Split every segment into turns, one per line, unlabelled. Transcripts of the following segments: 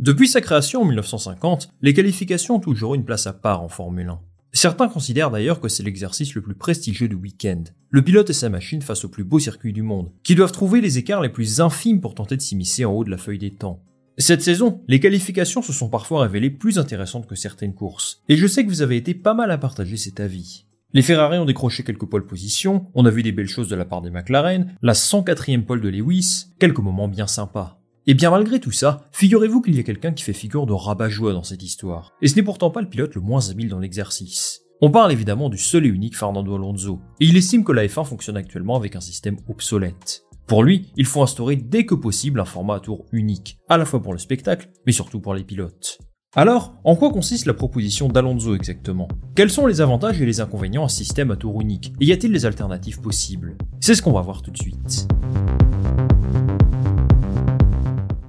Depuis sa création en 1950, les qualifications ont toujours une place à part en Formule 1. Certains considèrent d'ailleurs que c'est l'exercice le plus prestigieux du week-end. Le pilote et sa machine face au plus beau circuit du monde, qui doivent trouver les écarts les plus infimes pour tenter de s'immiscer en haut de la feuille des temps. Cette saison, les qualifications se sont parfois révélées plus intéressantes que certaines courses, et je sais que vous avez été pas mal à partager cet avis. Les Ferrari ont décroché quelques pole positions, on a vu des belles choses de la part des McLaren, la 104e pole de Lewis, quelques moments bien sympas. Et bien malgré tout ça, figurez-vous qu'il y a quelqu'un qui fait figure de rabat-joie dans cette histoire. Et ce n'est pourtant pas le pilote le moins habile dans l'exercice. On parle évidemment du seul et unique Fernando Alonso, et il estime que la F1 fonctionne actuellement avec un système obsolète. Pour lui, il faut instaurer dès que possible un format à tour unique, à la fois pour le spectacle, mais surtout pour les pilotes. Alors, en quoi consiste la proposition d'Alonso exactement? Quels sont les avantages et les inconvénients à un système à tour unique? Et y a-t-il des alternatives possibles? C'est ce qu'on va voir tout de suite.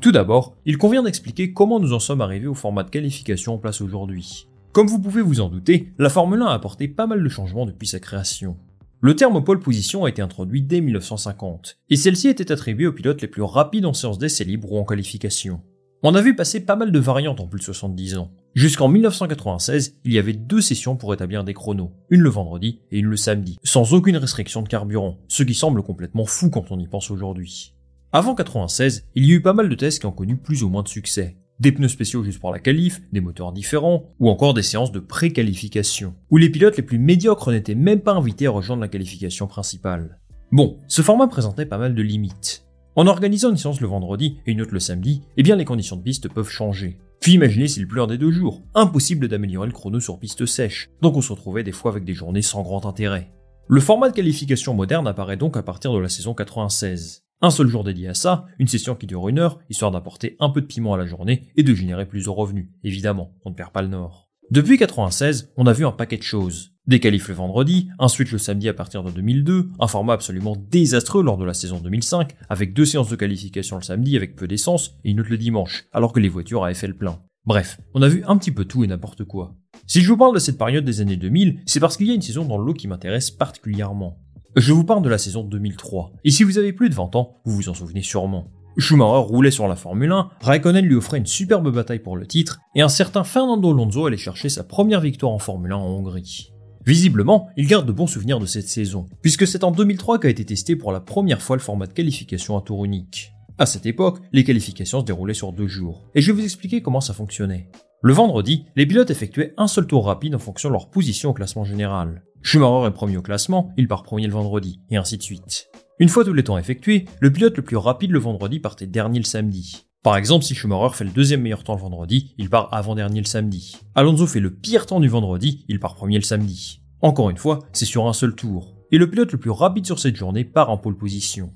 Tout d'abord, il convient d'expliquer comment nous en sommes arrivés au format de qualification en place aujourd'hui. Comme vous pouvez vous en douter, la Formule 1 a apporté pas mal de changements depuis sa création. Le terme pole position a été introduit dès 1950, et celle-ci était attribuée aux pilotes les plus rapides en séance d'essai libre ou en qualification. On a vu passer pas mal de variantes en plus de 70 ans. Jusqu'en 1996, il y avait deux sessions pour établir des chronos, une le vendredi et une le samedi, sans aucune restriction de carburant, ce qui semble complètement fou quand on y pense aujourd'hui. Avant 96, il y a eu pas mal de tests qui ont connu plus ou moins de succès. Des pneus spéciaux juste pour la qualif, des moteurs différents, ou encore des séances de pré-qualification, où les pilotes les plus médiocres n'étaient même pas invités à rejoindre la qualification principale. Bon, ce format présentait pas mal de limites. En organisant une séance le vendredi et une autre le samedi, eh bien les conditions de piste peuvent changer. Puis imaginez s'il pleure des deux jours, impossible d'améliorer le chrono sur piste sèche, donc on se retrouvait des fois avec des journées sans grand intérêt. Le format de qualification moderne apparaît donc à partir de la saison 96. Un seul jour dédié à ça, une session qui dure une heure, histoire d'apporter un peu de piment à la journée et de générer plus de revenus. Évidemment, on ne perd pas le nord. Depuis 96, on a vu un paquet de choses. Des qualifs le vendredi, un switch le samedi à partir de 2002, un format absolument désastreux lors de la saison 2005, avec deux séances de qualification le samedi avec peu d'essence et une autre le dimanche, alors que les voitures avaient fait le plein. Bref, on a vu un petit peu tout et n'importe quoi. Si je vous parle de cette période des années 2000, c'est parce qu'il y a une saison dans le lot qui m'intéresse particulièrement. Je vous parle de la saison 2003. Et si vous avez plus de 20 ans, vous vous en souvenez sûrement. Schumacher roulait sur la Formule 1, Raikkonen lui offrait une superbe bataille pour le titre, et un certain Fernando Alonso allait chercher sa première victoire en Formule 1 en Hongrie. Visiblement, il garde de bons souvenirs de cette saison, puisque c'est en 2003 qu'a été testé pour la première fois le format de qualification à tour unique. À cette époque, les qualifications se déroulaient sur deux jours, et je vais vous expliquer comment ça fonctionnait. Le vendredi, les pilotes effectuaient un seul tour rapide en fonction de leur position au classement général. Schumacher est premier au classement, il part premier le vendredi, et ainsi de suite. Une fois tous les temps effectués, le pilote le plus rapide le vendredi partait dernier le samedi. Par exemple, si Schumacher fait le deuxième meilleur temps le vendredi, il part avant-dernier le samedi. Alonso fait le pire temps du vendredi, il part premier le samedi. Encore une fois, c'est sur un seul tour. Et le pilote le plus rapide sur cette journée part en pole position.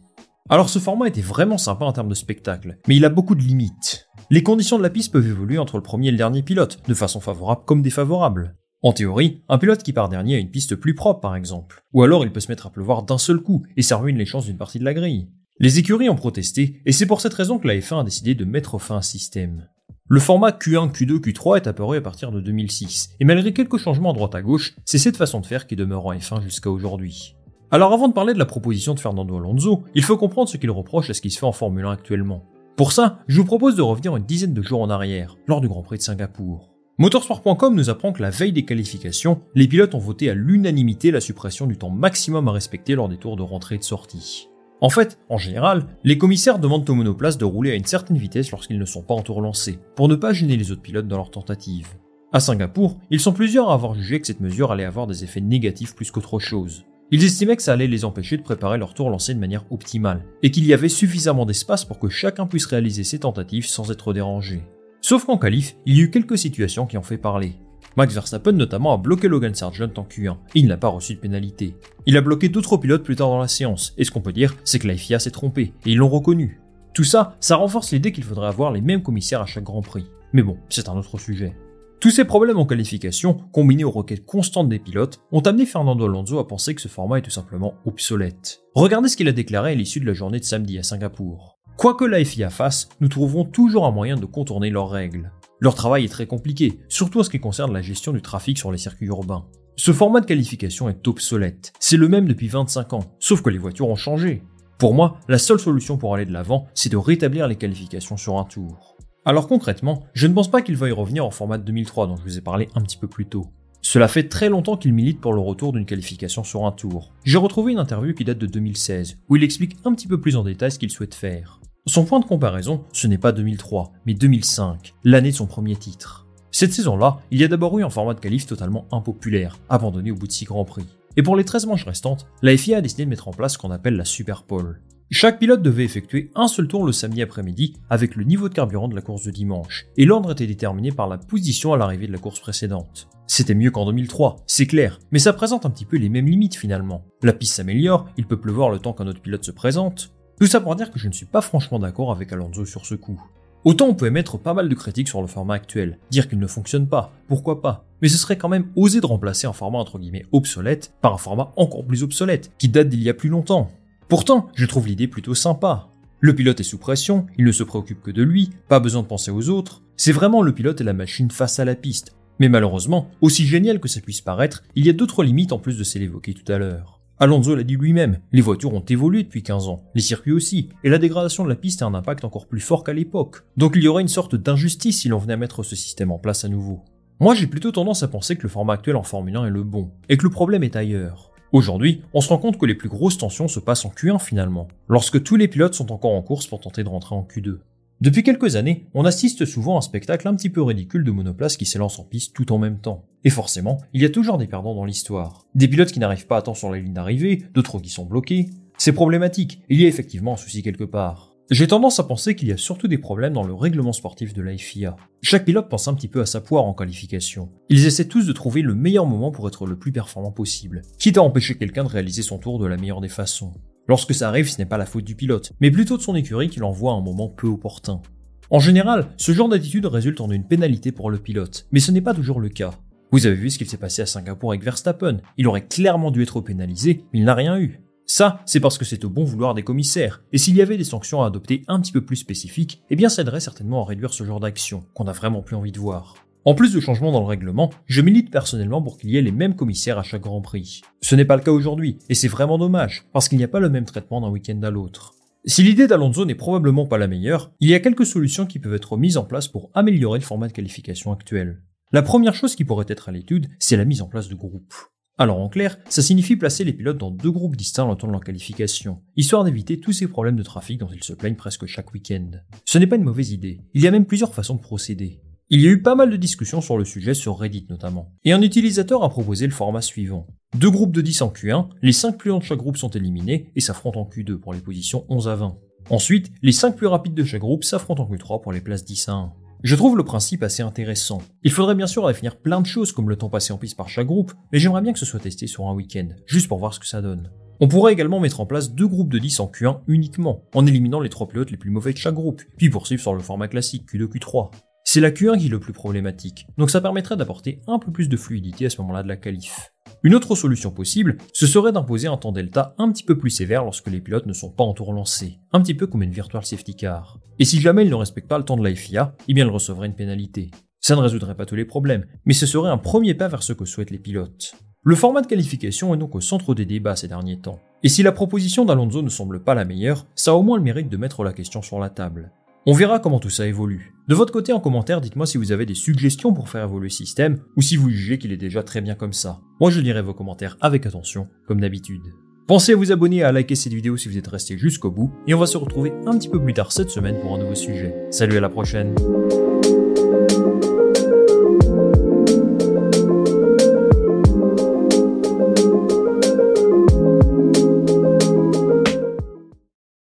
Alors ce format était vraiment sympa en termes de spectacle, mais il a beaucoup de limites. Les conditions de la piste peuvent évoluer entre le premier et le dernier pilote, de façon favorable comme défavorable. En théorie, un pilote qui part dernier a une piste plus propre par exemple. Ou alors il peut se mettre à pleuvoir d'un seul coup, et ça ruine les chances d'une partie de la grille. Les écuries ont protesté, et c'est pour cette raison que la F1 a décidé de mettre fin à ce système. Le format Q1, Q2, Q3 est apparu à partir de 2006, et malgré quelques changements à droite à gauche, c'est cette façon de faire qui demeure en F1 jusqu'à aujourd'hui. Alors avant de parler de la proposition de Fernando Alonso, il faut comprendre ce qu'il reproche à ce qui se fait en Formule 1 actuellement. Pour ça, je vous propose de revenir une dizaine de jours en arrière, lors du Grand Prix de Singapour. Motorsport.com nous apprend que la veille des qualifications, les pilotes ont voté à l'unanimité la suppression du temps maximum à respecter lors des tours de rentrée et de sortie. En fait, en général, les commissaires demandent aux monoplaces de rouler à une certaine vitesse lorsqu'ils ne sont pas en tour lancé, pour ne pas gêner les autres pilotes dans leur tentative. À Singapour, ils sont plusieurs à avoir jugé que cette mesure allait avoir des effets négatifs plus qu'autre chose. Ils estimaient que ça allait les empêcher de préparer leur tour lancé de manière optimale, et qu'il y avait suffisamment d'espace pour que chacun puisse réaliser ses tentatives sans être dérangé. Sauf qu'en qualif, il y a eu quelques situations qui ont fait parler. Max Verstappen notamment a bloqué Logan Sargent en Q1, et il n'a pas reçu de pénalité. Il a bloqué d'autres pilotes plus tard dans la séance, et ce qu'on peut dire, c'est que la FIA s'est trompée, et ils l'ont reconnu. Tout ça, ça renforce l'idée qu'il faudrait avoir les mêmes commissaires à chaque Grand Prix. Mais bon, c'est un autre sujet. Tous ces problèmes en qualification, combinés aux requêtes constantes des pilotes, ont amené Fernando Alonso à penser que ce format est tout simplement obsolète. Regardez ce qu'il a déclaré à l'issue de la journée de samedi à Singapour. Quoi que la FIA fasse, nous trouverons toujours un moyen de contourner leurs règles. Leur travail est très compliqué, surtout en ce qui concerne la gestion du trafic sur les circuits urbains. Ce format de qualification est obsolète. C'est le même depuis 25 ans, sauf que les voitures ont changé. Pour moi, la seule solution pour aller de l'avant, c'est de rétablir les qualifications sur un tour. Alors concrètement, je ne pense pas qu'il veuille revenir au format de 2003 dont je vous ai parlé un petit peu plus tôt. Cela fait très longtemps qu'il milite pour le retour d'une qualification sur un tour. J'ai retrouvé une interview qui date de 2016, où il explique un petit peu plus en détail ce qu'il souhaite faire. Son point de comparaison, ce n'est pas 2003, mais 2005, l'année de son premier titre. Cette saison-là, il y a d'abord eu un format de qualif totalement impopulaire, abandonné au bout de 6 grands prix. Et pour les 13 manches restantes, la FIA a décidé de mettre en place ce qu'on appelle la Super Pole. Chaque pilote devait effectuer un seul tour le samedi après-midi avec le niveau de carburant de la course de dimanche, et l'ordre était déterminé par la position à l'arrivée de la course précédente. C'était mieux qu'en 2003, c'est clair, mais ça présente un petit peu les mêmes limites finalement. La piste s'améliore, il peut pleuvoir le temps qu'un autre pilote se présente. Tout ça pour dire que je ne suis pas franchement d'accord avec Alonso sur ce coup. Autant on peut émettre pas mal de critiques sur le format actuel, dire qu'il ne fonctionne pas, pourquoi pas, mais ce serait quand même oser de remplacer un format entre guillemets obsolète par un format encore plus obsolète, qui date d'il y a plus longtemps. Pourtant, je trouve l'idée plutôt sympa. Le pilote est sous pression, il ne se préoccupe que de lui, pas besoin de penser aux autres. C'est vraiment le pilote et la machine face à la piste. Mais malheureusement, aussi génial que ça puisse paraître, il y a d'autres limites en plus de celles évoquées tout à l'heure. Alonso l'a dit lui-même, les voitures ont évolué depuis 15 ans, les circuits aussi, et la dégradation de la piste a un impact encore plus fort qu'à l'époque. Donc il y aurait une sorte d'injustice si l'on venait à mettre ce système en place à nouveau. Moi j'ai plutôt tendance à penser que le format actuel en Formule 1 est le bon, et que le problème est ailleurs. Aujourd'hui, on se rend compte que les plus grosses tensions se passent en Q1 finalement, lorsque tous les pilotes sont encore en course pour tenter de rentrer en Q2. Depuis quelques années, on assiste souvent à un spectacle un petit peu ridicule de monoplaces qui s'élancent en piste tout en même temps. Et forcément, il y a toujours des perdants dans l'histoire. Des pilotes qui n'arrivent pas à temps sur la ligne d'arrivée, d'autres qui sont bloqués. C'est problématique, il y a effectivement un souci quelque part. J'ai tendance à penser qu'il y a surtout des problèmes dans le règlement sportif de la FIA. Chaque pilote pense un petit peu à sa poire en qualification. Ils essaient tous de trouver le meilleur moment pour être le plus performant possible, quitte à empêcher quelqu'un de réaliser son tour de la meilleure des façons. Lorsque ça arrive, ce n'est pas la faute du pilote, mais plutôt de son écurie qui l'envoie à un moment peu opportun. En général, ce genre d'attitude résulte en une pénalité pour le pilote, mais ce n'est pas toujours le cas. Vous avez vu ce qu'il s'est passé à Singapour avec Verstappen, il aurait clairement dû être pénalisé, mais il n'a rien eu. Ça, c'est parce que c'est au bon vouloir des commissaires. Et s'il y avait des sanctions à adopter un petit peu plus spécifiques, eh bien ça aiderait certainement à réduire ce genre d'action, qu'on a vraiment plus envie de voir. En plus de changements dans le règlement, je milite personnellement pour qu'il y ait les mêmes commissaires à chaque Grand Prix. Ce n'est pas le cas aujourd'hui, et c'est vraiment dommage, parce qu'il n'y a pas le même traitement d'un week-end à l'autre. Si l'idée d'Alonso n'est probablement pas la meilleure, il y a quelques solutions qui peuvent être mises en place pour améliorer le format de qualification actuel. La première chose qui pourrait être à l'étude, c'est la mise en place de groupes. Alors en clair, ça signifie placer les pilotes dans deux groupes distincts le de leur qualification, histoire d'éviter tous ces problèmes de trafic dont ils se plaignent presque chaque week-end. Ce n'est pas une mauvaise idée, il y a même plusieurs façons de procéder. Il y a eu pas mal de discussions sur le sujet sur Reddit notamment, et un utilisateur a proposé le format suivant. Deux groupes de 10 en Q1, les 5 plus lents de chaque groupe sont éliminés et s'affrontent en Q2 pour les positions 11 à 20. Ensuite, les 5 plus rapides de chaque groupe s'affrontent en Q3 pour les places 10 à 1. Je trouve le principe assez intéressant. Il faudrait bien sûr définir plein de choses comme le temps passé en piste par chaque groupe, mais j'aimerais bien que ce soit testé sur un week-end, juste pour voir ce que ça donne. On pourrait également mettre en place deux groupes de 10 en Q1 uniquement, en éliminant les trois pilotes les plus mauvais de chaque groupe, puis poursuivre sur le format classique Q2 Q3. C'est la Q1 qui est le plus problématique, donc ça permettrait d'apporter un peu plus de fluidité à ce moment-là de la qualif. Une autre solution possible, ce serait d'imposer un temps delta un petit peu plus sévère lorsque les pilotes ne sont pas en tour lancé, un petit peu comme une virtual safety car. Et si jamais ils ne respectent pas le temps de la FIA, eh bien ils recevraient une pénalité. Ça ne résoudrait pas tous les problèmes, mais ce serait un premier pas vers ce que souhaitent les pilotes. Le format de qualification est donc au centre des débats ces derniers temps. Et si la proposition d'Alonso ne semble pas la meilleure, ça a au moins le mérite de mettre la question sur la table. On verra comment tout ça évolue. De votre côté en commentaire, dites-moi si vous avez des suggestions pour faire évoluer le système, ou si vous jugez qu'il est déjà très bien comme ça. Moi je lirai vos commentaires avec attention, comme d'habitude. Pensez à vous abonner et à liker cette vidéo si vous êtes resté jusqu'au bout, et on va se retrouver un petit peu plus tard cette semaine pour un nouveau sujet. Salut à la prochaine